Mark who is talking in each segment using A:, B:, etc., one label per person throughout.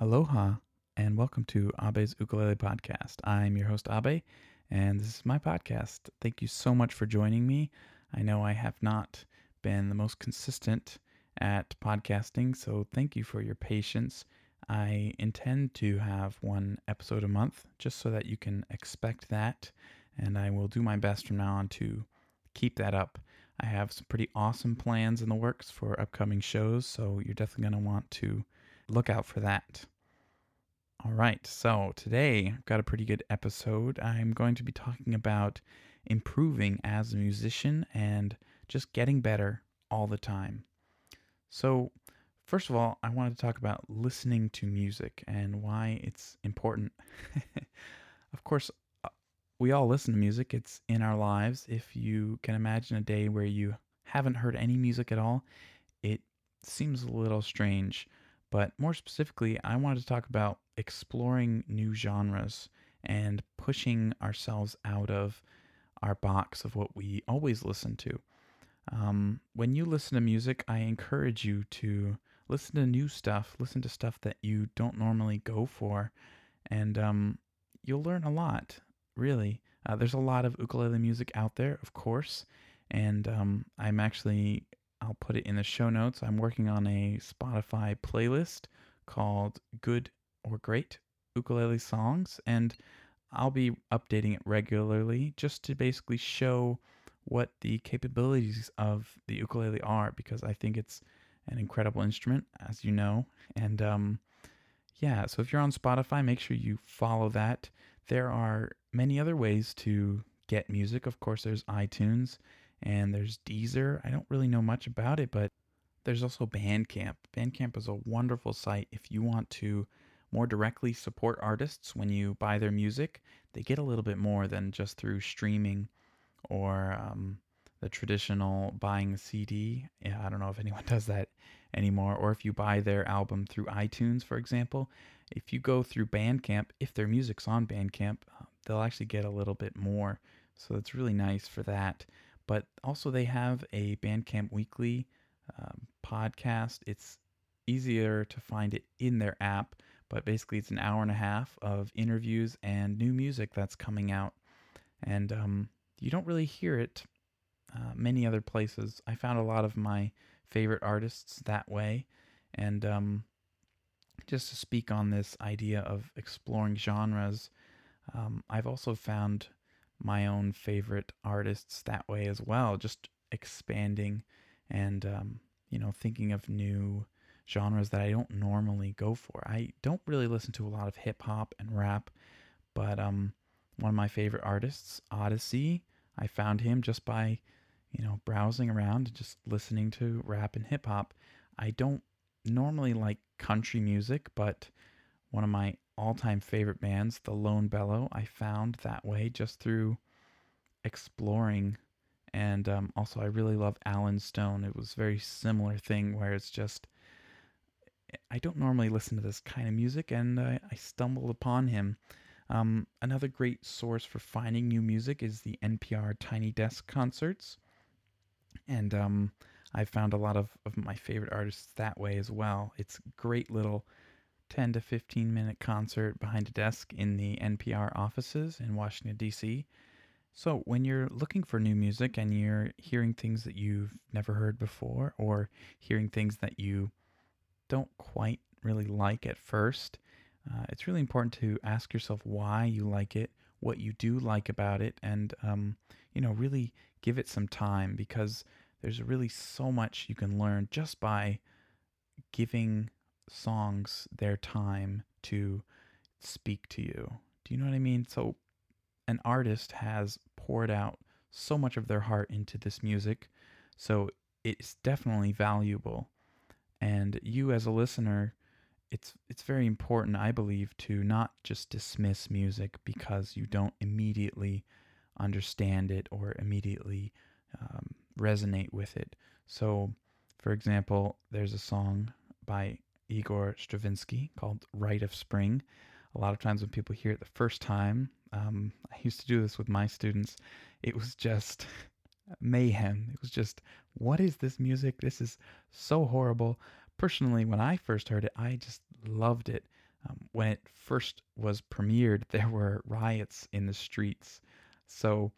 A: Aloha and welcome to Abe's Ukulele Podcast. I'm your host, Abe, and this is my podcast. Thank you so much for joining me. I know I have not been the most consistent at podcasting, so thank you for your patience. I intend to have one episode a month just so that you can expect that, and I will do my best from now on to keep that up. I have some pretty awesome plans in the works for upcoming shows, so you're definitely going to want to look out for that. All right, so today I've got a pretty good episode. I'm going to be talking about improving as a musician and just getting better all the time. So, first of all, I wanted to talk about listening to music and why it's important. of course, we all listen to music, it's in our lives. If you can imagine a day where you haven't heard any music at all, it seems a little strange. But more specifically, I wanted to talk about exploring new genres and pushing ourselves out of our box of what we always listen to. Um, when you listen to music, I encourage you to listen to new stuff, listen to stuff that you don't normally go for, and um, you'll learn a lot, really. Uh, there's a lot of ukulele music out there, of course, and um, I'm actually, I'll put it in the show notes. I'm working on a Spotify playlist called Good or Great Ukulele Songs, and I'll be updating it regularly just to basically show what the capabilities of the ukulele are because I think it's an incredible instrument, as you know. And um, yeah, so if you're on Spotify, make sure you follow that. There are many other ways to get music. Of course, there's iTunes and there's Deezer. I don't really know much about it, but there's also Bandcamp. Bandcamp is a wonderful site if you want to more directly support artists when you buy their music. They get a little bit more than just through streaming or um, the traditional buying a CD. Yeah, I don't know if anyone does that anymore. Or if you buy their album through iTunes, for example, if you go through Bandcamp, if their music's on Bandcamp, uh, they'll actually get a little bit more. So it's really nice for that. But also, they have a Bandcamp weekly um, podcast. It's easier to find it in their app, but basically, it's an hour and a half of interviews and new music that's coming out. And um, you don't really hear it uh, many other places. I found a lot of my favorite artists that way. And um, just to speak on this idea of exploring genres, um, I've also found my own favorite artists that way as well, just expanding and, um, you know, thinking of new genres that I don't normally go for. I don't really listen to a lot of hip hop and rap, but um, one of my favorite artists, Oddisee, I found him just by, you know, browsing around and just listening to rap and hip hop. I don't normally like country music, but one of my all time favorite bands, The Lone Bellow, I found that way just through exploring. And um, also, I really love Allen Stone. It was very similar thing where it's just, I don't normally listen to this kind of music, and I, I stumbled upon him. Um, another great source for finding new music is the NPR Tiny Desk concerts. And um, I found a lot of, of my favorite artists that way as well. It's great little 10 to 15 minute concert behind a desk in the NPR offices in Washington, D.C. So, when you're looking for new music and you're hearing things that you've never heard before or hearing things that you don't quite really like at first, uh, it's really important to ask yourself why you like it, what you do like about it, and um, you know really give it some time because there's really so much you can learn just by giving songs their time to speak to you. Do you know what I mean? So an artist has poured out so much of their heart into this music, so it's definitely valuable. And you as a listener it's it's very important, I believe, to not just dismiss music because you don't immediately understand it or immediately um, resonate with it. So, for example, there's a song by Igor Stravinsky called "Rite of Spring." A lot of times when people hear it the first time, um, I used to do this with my students. It was just mayhem. It was just, what is this music? This is so horrible. Personally, when I first heard it, I just loved it. Um, when it first was premiered, there were riots in the streets. So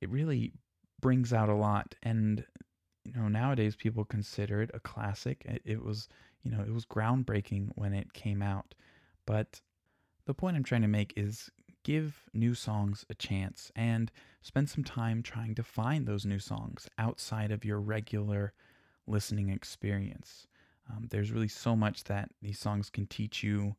A: it really brings out a lot. And, you know, nowadays people consider it a classic. It, it was, you know, it was groundbreaking when it came out. But the point I'm trying to make is give new songs a chance and spend some time trying to find those new songs outside of your regular listening experience. Um, there's really so much that these songs can teach you,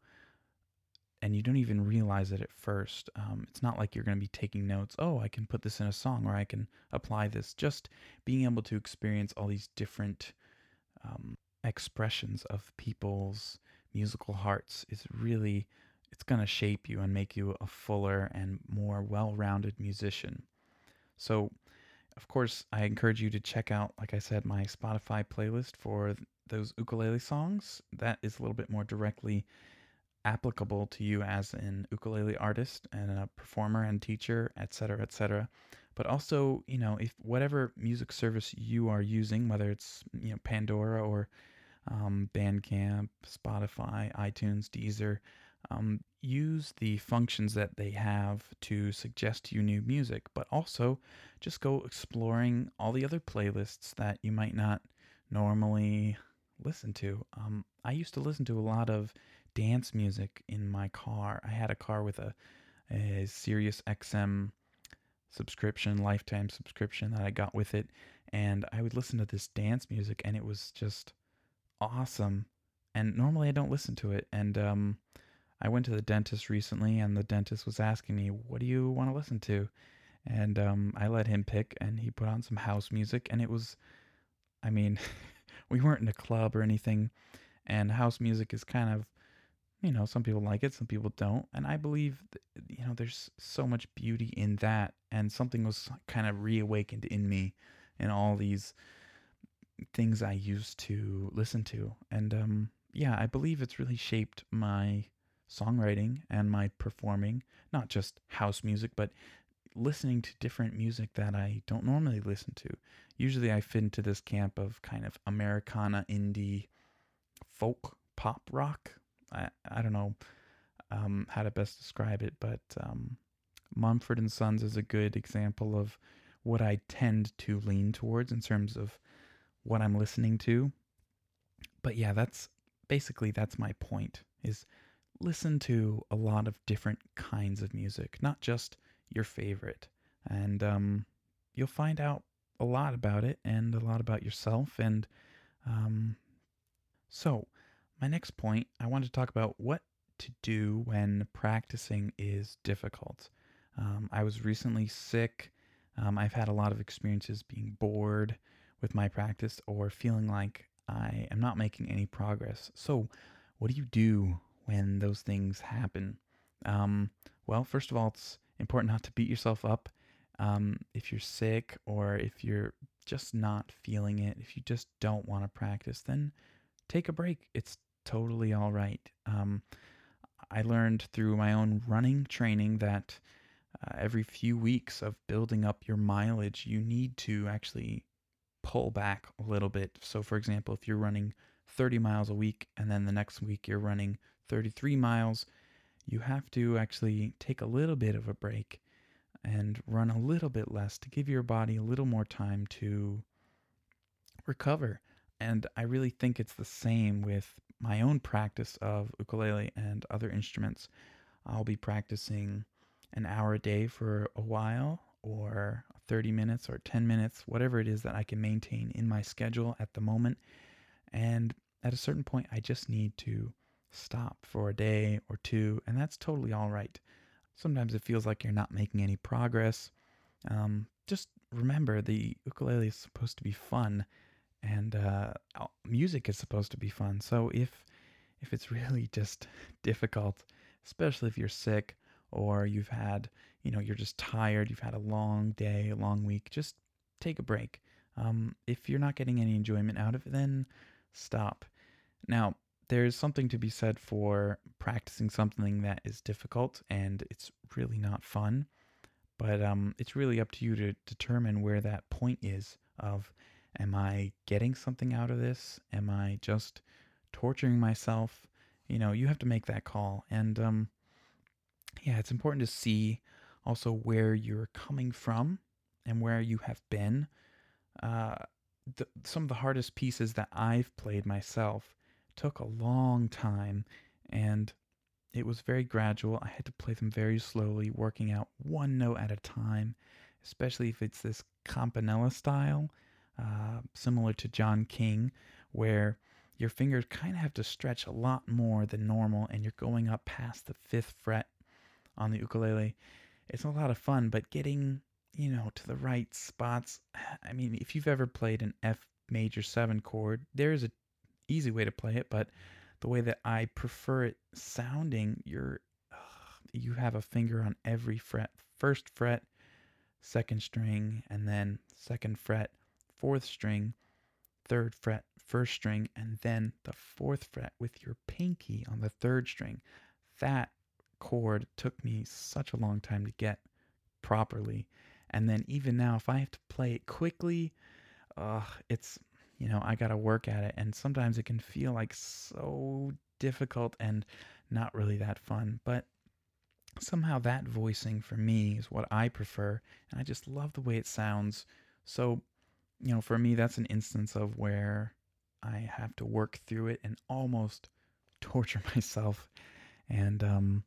A: and you don't even realize it at first. Um, it's not like you're going to be taking notes, oh, I can put this in a song or I can apply this. Just being able to experience all these different um, expressions of people's musical hearts is really it's going to shape you and make you a fuller and more well rounded musician. So, of course, I encourage you to check out, like I said, my Spotify playlist for those ukulele songs. That is a little bit more directly applicable to you as an ukulele artist and a performer and teacher, etc., etc. But also, you know, if whatever music service you are using, whether it's you know Pandora or um, Bandcamp, Spotify, iTunes, Deezer, um, use the functions that they have to suggest you new music, but also just go exploring all the other playlists that you might not normally listen to. Um, I used to listen to a lot of dance music in my car. I had a car with a, a Sirius XM subscription, lifetime subscription that I got with it, and I would listen to this dance music, and it was just awesome. And normally I don't listen to it, and um, I went to the dentist recently, and the dentist was asking me, "What do you want to listen to?" And um, I let him pick, and he put on some house music, and it was, I mean, we weren't in a club or anything, and house music is kind of, you know, some people like it, some people don't, and I believe, you know, there's so much beauty in that, and something was kind of reawakened in me, in all these things I used to listen to, and um, yeah, I believe it's really shaped my songwriting and my performing, not just house music, but listening to different music that I don't normally listen to. Usually I fit into this camp of kind of Americana, indie, folk, pop rock. I, I don't know um, how to best describe it, but um, Mumford and Sons is a good example of what I tend to lean towards in terms of what I'm listening to. But yeah, that's basically that's my point is listen to a lot of different kinds of music, not just your favorite. And um, you'll find out a lot about it and a lot about yourself. And um, so, my next point, I want to talk about what to do when practicing is difficult. Um, I was recently sick. Um, I've had a lot of experiences being bored with my practice or feeling like I am not making any progress. So, what do you do when those things happen? Um, well, first of all, it's important not to beat yourself up. Um, if you're sick or if you're just not feeling it, if you just don't want to practice, then take a break. It's totally all right. Um, I learned through my own running training that uh, every few weeks of building up your mileage, you need to actually pull back a little bit. So, for example, if you're running 30 miles a week and then the next week you're running 33 miles, you have to actually take a little bit of a break and run a little bit less to give your body a little more time to recover. And I really think it's the same with my own practice of ukulele and other instruments. I'll be practicing an hour a day for a while, or 30 minutes, or 10 minutes, whatever it is that I can maintain in my schedule at the moment. And at a certain point, I just need to stop for a day or two, and that's totally all right. Sometimes it feels like you're not making any progress. Um, just remember the ukulele is supposed to be fun, and uh, music is supposed to be fun. So if if it's really just difficult, especially if you're sick or you've had, you know, you're just tired, you've had a long day, a long week, just take a break. Um, if you're not getting any enjoyment out of it, then stop. Now, there's something to be said for practicing something that is difficult and it's really not fun. But um, it's really up to you to determine where that point is of am I getting something out of this? Am I just torturing myself? You know, you have to make that call. And um, yeah, it's important to see also where you're coming from and where you have been. Uh, the, some of the hardest pieces that I've played myself took a long time and it was very gradual. I had to play them very slowly, working out one note at a time, especially if it's this campanella style, uh, similar to John King, where your fingers kind of have to stretch a lot more than normal and you're going up past the fifth fret on the ukulele. It's a lot of fun, but getting, you know, to the right spots. I mean, if you've ever played an F major 7 chord, there's a easy way to play it, but the way that I prefer it sounding, you're you have a finger on every fret. First fret, second string, and then second fret, fourth string, third fret, first string, and then the fourth fret with your pinky on the third string. That chord took me such a long time to get properly. And then even now, if I have to play it quickly, uh, it's you know, I got to work at it. And sometimes it can feel like so difficult and not really that fun. But somehow that voicing for me is what I prefer. And I just love the way it sounds. So, you know, for me, that's an instance of where I have to work through it and almost torture myself. And, um,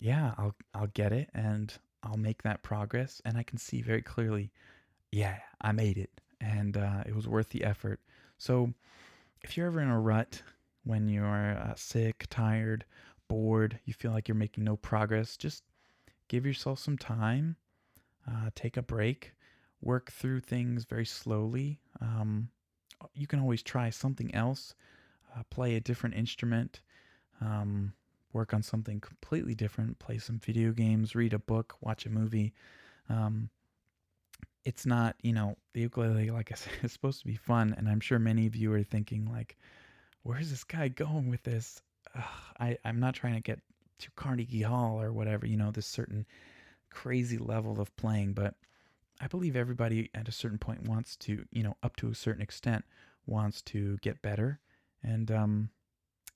A: yeah, I'll, I'll get it and I'll make that progress. And I can see very clearly, yeah, I made it and uh, it was worth the effort. So, if you're ever in a rut when you're uh, sick, tired, bored, you feel like you're making no progress, just give yourself some time, uh, take a break, work through things very slowly. Um, you can always try something else, uh, play a different instrument, um, work on something completely different, play some video games, read a book, watch a movie. Um, it's not, you know, the ukulele, like I said, is supposed to be fun. And I'm sure many of you are thinking, like, where's this guy going with this? Ugh, I, I'm not trying to get to Carnegie Hall or whatever, you know, this certain crazy level of playing. But I believe everybody at a certain point wants to, you know, up to a certain extent, wants to get better. And um,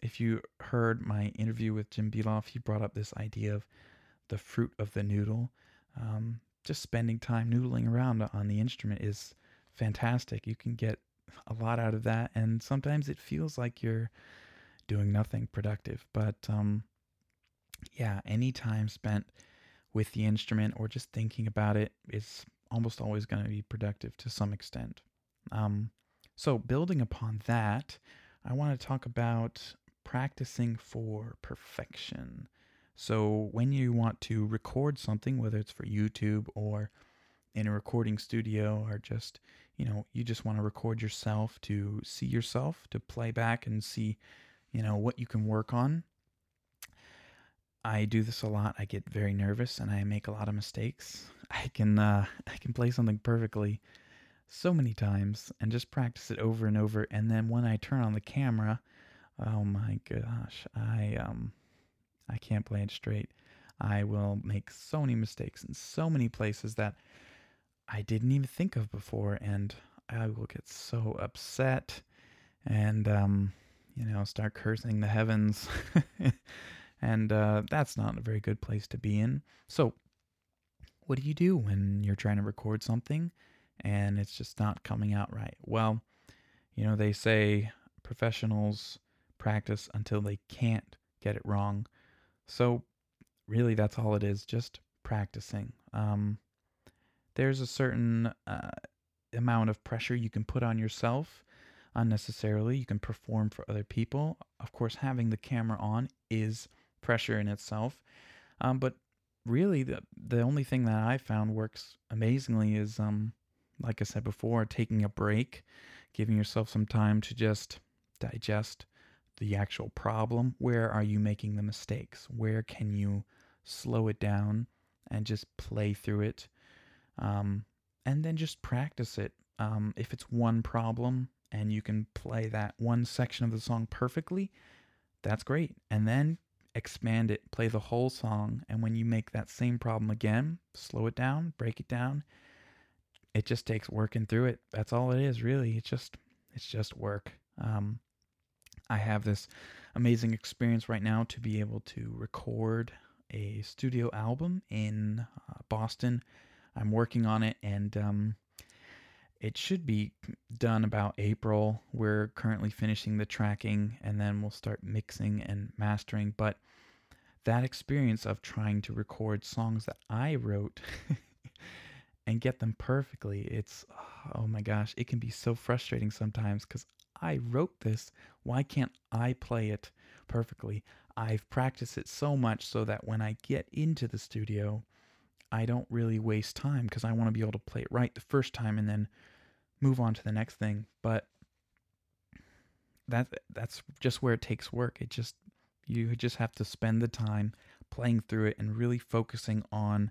A: if you heard my interview with Jim Beloff, he brought up this idea of the fruit of the noodle. Um, just spending time noodling around on the instrument is fantastic. You can get a lot out of that, and sometimes it feels like you're doing nothing productive. But um, yeah, any time spent with the instrument or just thinking about it is almost always going to be productive to some extent. Um, so, building upon that, I want to talk about practicing for perfection. So when you want to record something, whether it's for YouTube or in a recording studio or just, you know, you just want to record yourself to see yourself, to play back and see, you know, what you can work on. I do this a lot. I get very nervous and I make a lot of mistakes. I can uh, I can play something perfectly so many times and just practice it over and over and then when I turn on the camera, oh my gosh, I um I can't play it straight. I will make so many mistakes in so many places that I didn't even think of before, and I will get so upset and, um, you know, start cursing the heavens. and uh, that's not a very good place to be in. So, what do you do when you're trying to record something and it's just not coming out right? Well, you know, they say professionals practice until they can't get it wrong. So, really, that's all it is just practicing. Um, there's a certain uh, amount of pressure you can put on yourself unnecessarily. You can perform for other people. Of course, having the camera on is pressure in itself. Um, but really, the, the only thing that I found works amazingly is, um, like I said before, taking a break, giving yourself some time to just digest the actual problem. Where are you making the mistakes? Where can you slow it down and just play through it? Um, and then just practice it. Um, if it's one problem and you can play that one section of the song perfectly, that's great. And then expand it, play the whole song, and when you make that same problem again, slow it down, break it down. It just takes working through it. That's all it is, really. It's just it's just work. Um, I have this amazing experience right now to be able to record a studio album in uh, Boston. I'm working on it, and um, it should be done about April. We're currently finishing the tracking and then we'll start mixing and mastering. But that experience of trying to record songs that I wrote and get them perfectly, it's, oh my gosh, it can be so frustrating sometimes because I wrote this. Why can't I play it perfectly? I've practiced it so much so that when I get into the studio, I don't really waste time because I want to be able to play it right the first time and then move on to the next thing. But that that's just where it takes work. It just you just have to spend the time playing through it and really focusing on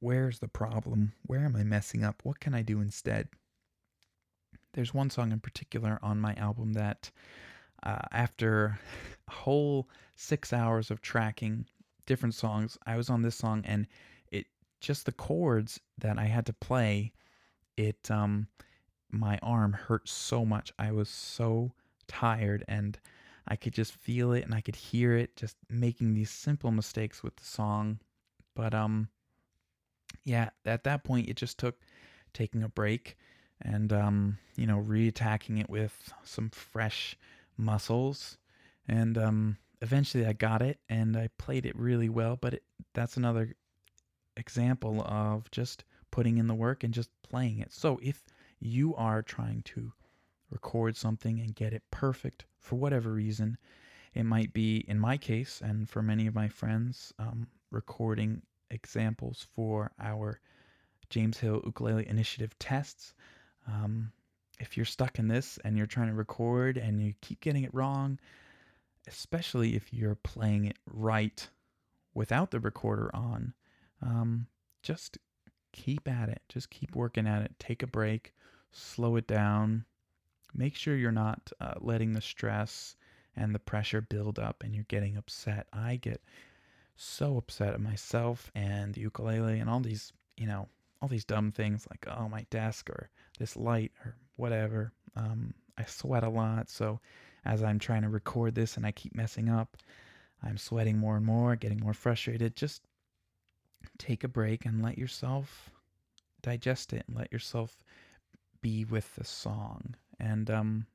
A: where's the problem? Where am I messing up? What can I do instead? There's one song in particular on my album that uh, after a whole six hours of tracking different songs, I was on this song and it just the chords that I had to play, it um my arm hurt so much. I was so tired and I could just feel it and I could hear it just making these simple mistakes with the song. But um yeah, at that point it just took taking a break and um you know, reattacking it with some fresh muscles and um eventually I got it and I played it really well, but it, that's another example of just putting in the work and just playing it. So if you are trying to record something and get it perfect for whatever reason. It might be, in my case, and for many of my friends, um, recording examples for our James Hill Ukulele Initiative tests. Um, if you're stuck in this and you're trying to record and you keep getting it wrong, especially if you're playing it right without the recorder on, um, just keep at it. Just keep working at it. Take a break, slow it down. Make sure you're not uh, letting the stress and the pressure build up and you're getting upset. I get so upset at myself and ukulele and all these, you know, all these dumb things like, oh, my desk or this light or whatever. Um, I sweat a lot. So as I'm trying to record this and I keep messing up, I'm sweating more and more, getting more frustrated. Just take a break and let yourself digest it and let yourself be with the song. And, um,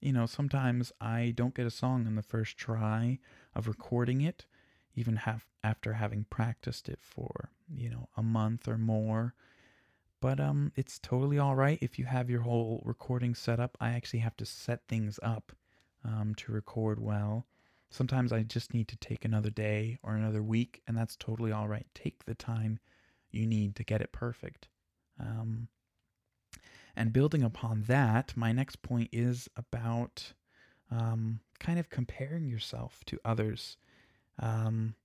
A: you know, sometimes I don't get a song in the first try of recording it, even have after having practiced it for, you know, a month or more. But um it's totally all right if you have your whole recording set up. I actually have to set things up um, to record well. Sometimes I just need to take another day or another week, and that's totally all right. Take the time you need to get it perfect. Um, and building upon that, my next point is about um, kind of comparing yourself to others. Um,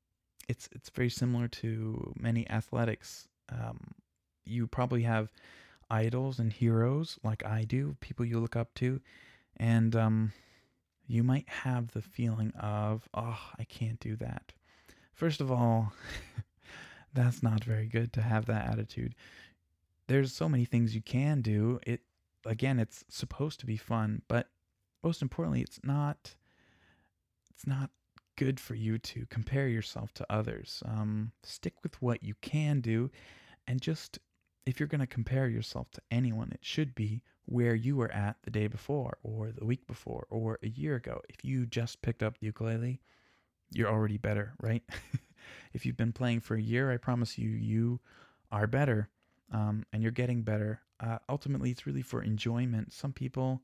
A: it's it's very similar to many athletics. Um, you probably have idols and heroes like I do, people you look up to, and um, you might have the feeling of, oh, I can't do that. First of all, that's not very good to have that attitude there's so many things you can do. It again, it's supposed to be fun, but most importantly, it's not it's not good for you to compare yourself to others. Um, stick with what you can do, and just if you're going to compare yourself to anyone, it should be where you were at the day before, or the week before, or a year ago. If you just picked up the ukulele, you're already better, right? if you've been playing for a year, I promise you, you are better um, and you're getting better. Uh, ultimately, it's really for enjoyment. Some people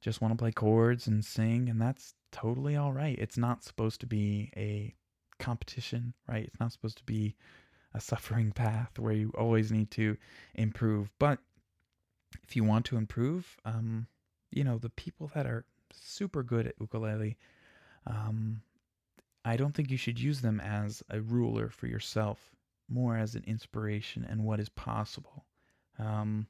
A: just want to play chords and sing, and that's totally all right. It's not supposed to be a competition, right? It's not supposed to be a suffering path where you always need to improve. But if you want to improve, um, you know, the people that are super good at ukulele, um, I don't think you should use them as a ruler for yourself more as an inspiration and what is possible. Um,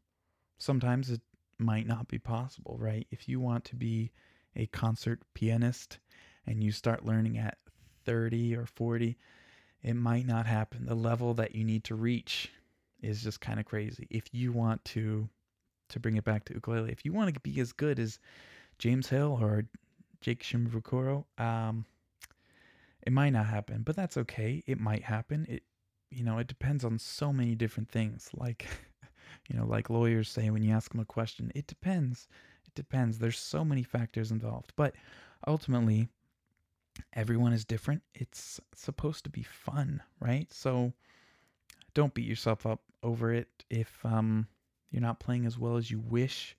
A: sometimes it might not be possible, right? If you want to be a concert pianist and you start learning at 30 or 40, it might not happen. The level that you need to reach is just kind of crazy. If you want to to bring it back to ukulele, if you want to be as good as James Hill or Jake Shimabukuro, um, it might not happen, but that's okay. It might happen. It you know, it depends on so many different things. Like you know, like lawyers say when you ask them a question, it depends. It depends. There's so many factors involved. But ultimately, everyone is different. It's supposed to be fun, right? So don't beat yourself up over it if um, you're not playing as well as you wish.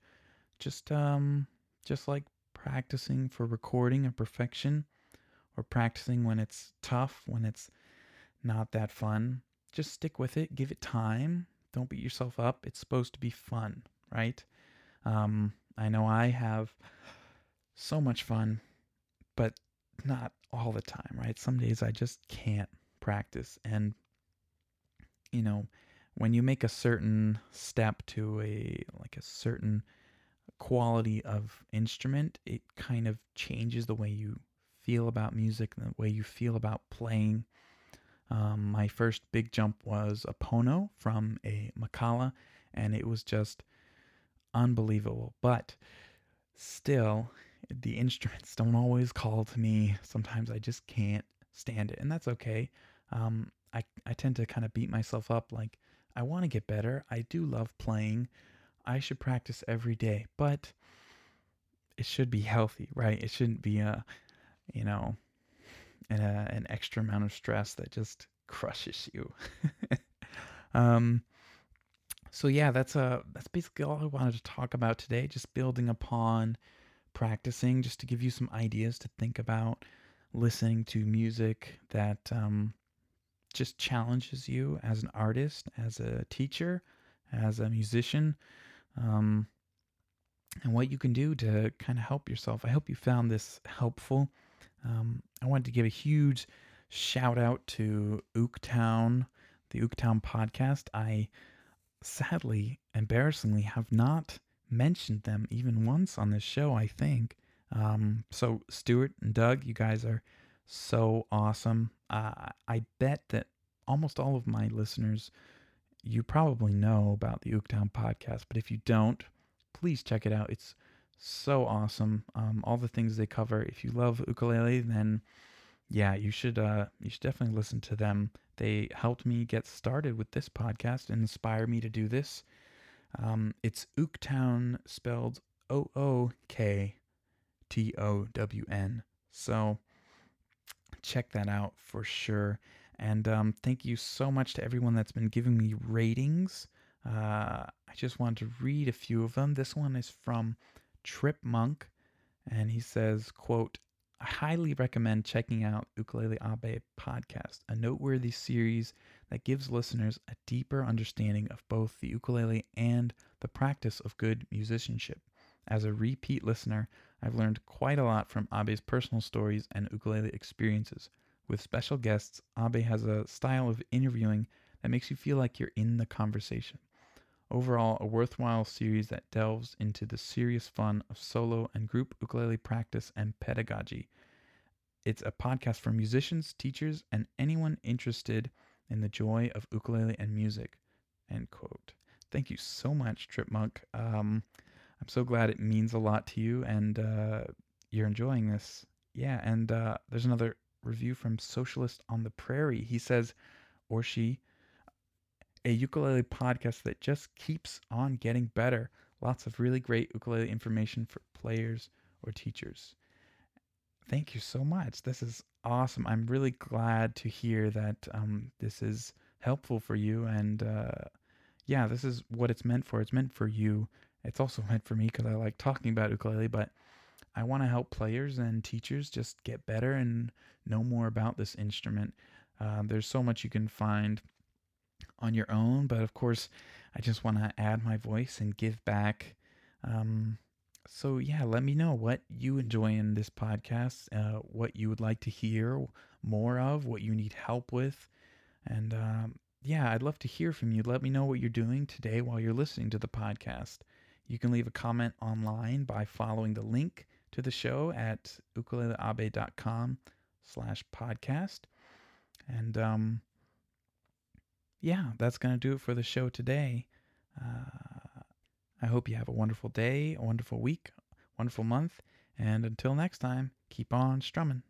A: Just um, just like practicing for recording and perfection, or practicing when it's tough, when it's not that fun. Just stick with it. Give it time. Don't beat yourself up. It's supposed to be fun, right? Um, I know I have so much fun, but not all the time, right? Some days I just can't practice. And, you know, when you make a certain step to a, like a certain quality of instrument, it kind of changes the way you feel about music, the way you feel about playing. Um, my first big jump was a Pono from a Makala, and it was just unbelievable. But still, the instruments don't always call to me. Sometimes I just can't stand it, and that's okay. Um, I, I tend to kind of beat myself up like, I want to get better. I do love playing. I should practice every day, but it should be healthy, right? It shouldn't be a, you know, an, a, an extra amount of stress that just crushes you. um, so yeah, that's uh that's basically all I wanted to talk about today. Just building upon practicing, just to give you some ideas to think about, listening to music that um, just challenges you as an artist, as a teacher, as a musician, um, and what you can do to kind of help yourself. I hope you found this helpful. Um, I wanted to give a huge shout out to Ooktown, the Ooktown podcast. I sadly, embarrassingly, have not mentioned them even once on this show, I think. Um, so, Stuart and Doug, you guys are so awesome. Uh, I bet that almost all of my listeners, you probably know about the Ooktown podcast, but if you don't, please check it out. It's so awesome. Um, all the things they cover. If you love ukulele, then yeah, you should uh, you should definitely listen to them. They helped me get started with this podcast and inspire me to do this. Um, it's Ooktown spelled O O K T O W N. So check that out for sure. And um, thank you so much to everyone that's been giving me ratings. Uh, I just wanted to read a few of them. This one is from Trip Monk, and he says, "quote I highly recommend checking out Ukulele Abe podcast, a noteworthy series that gives listeners a deeper understanding of both the ukulele and the practice of good musicianship. As a repeat listener, I've learned quite a lot from Abe's personal stories and ukulele experiences. With special guests, Abe has a style of interviewing that makes you feel like you're in the conversation. Overall, a worthwhile series that delves into the serious fun of solo and group ukulele practice and pedagogy. It's a podcast for musicians, teachers, and anyone interested in the joy of ukulele and music. End quote. Thank you so much, Tripmunk. Um, I'm so glad it means a lot to you and uh, you're enjoying this. Yeah, and uh, there's another review from Socialist on the Prairie. He says, or she, a ukulele podcast that just keeps on getting better. Lots of really great ukulele information for players or teachers. Thank you so much. This is awesome. I'm really glad to hear that um, this is helpful for you. And uh, yeah, this is what it's meant for. It's meant for you. It's also meant for me because I like talking about ukulele, but I want to help players and teachers just get better and know more about this instrument. Uh, there's so much you can find on your own. But of course, I just want to add my voice and give back. Um, so, yeah, let me know what you enjoy in this podcast, uh, what you would like to hear more of, what you need help with. And um, yeah, I'd love to hear from you. Let me know what you're doing today while you're listening to the podcast. You can leave a comment online by following the link to the show at ukuleleabe.com slash podcast. And um, yeah, that's going to do it for the show today. Uh, I hope you have a wonderful day, a wonderful week, wonderful month. And until next time, keep on strumming.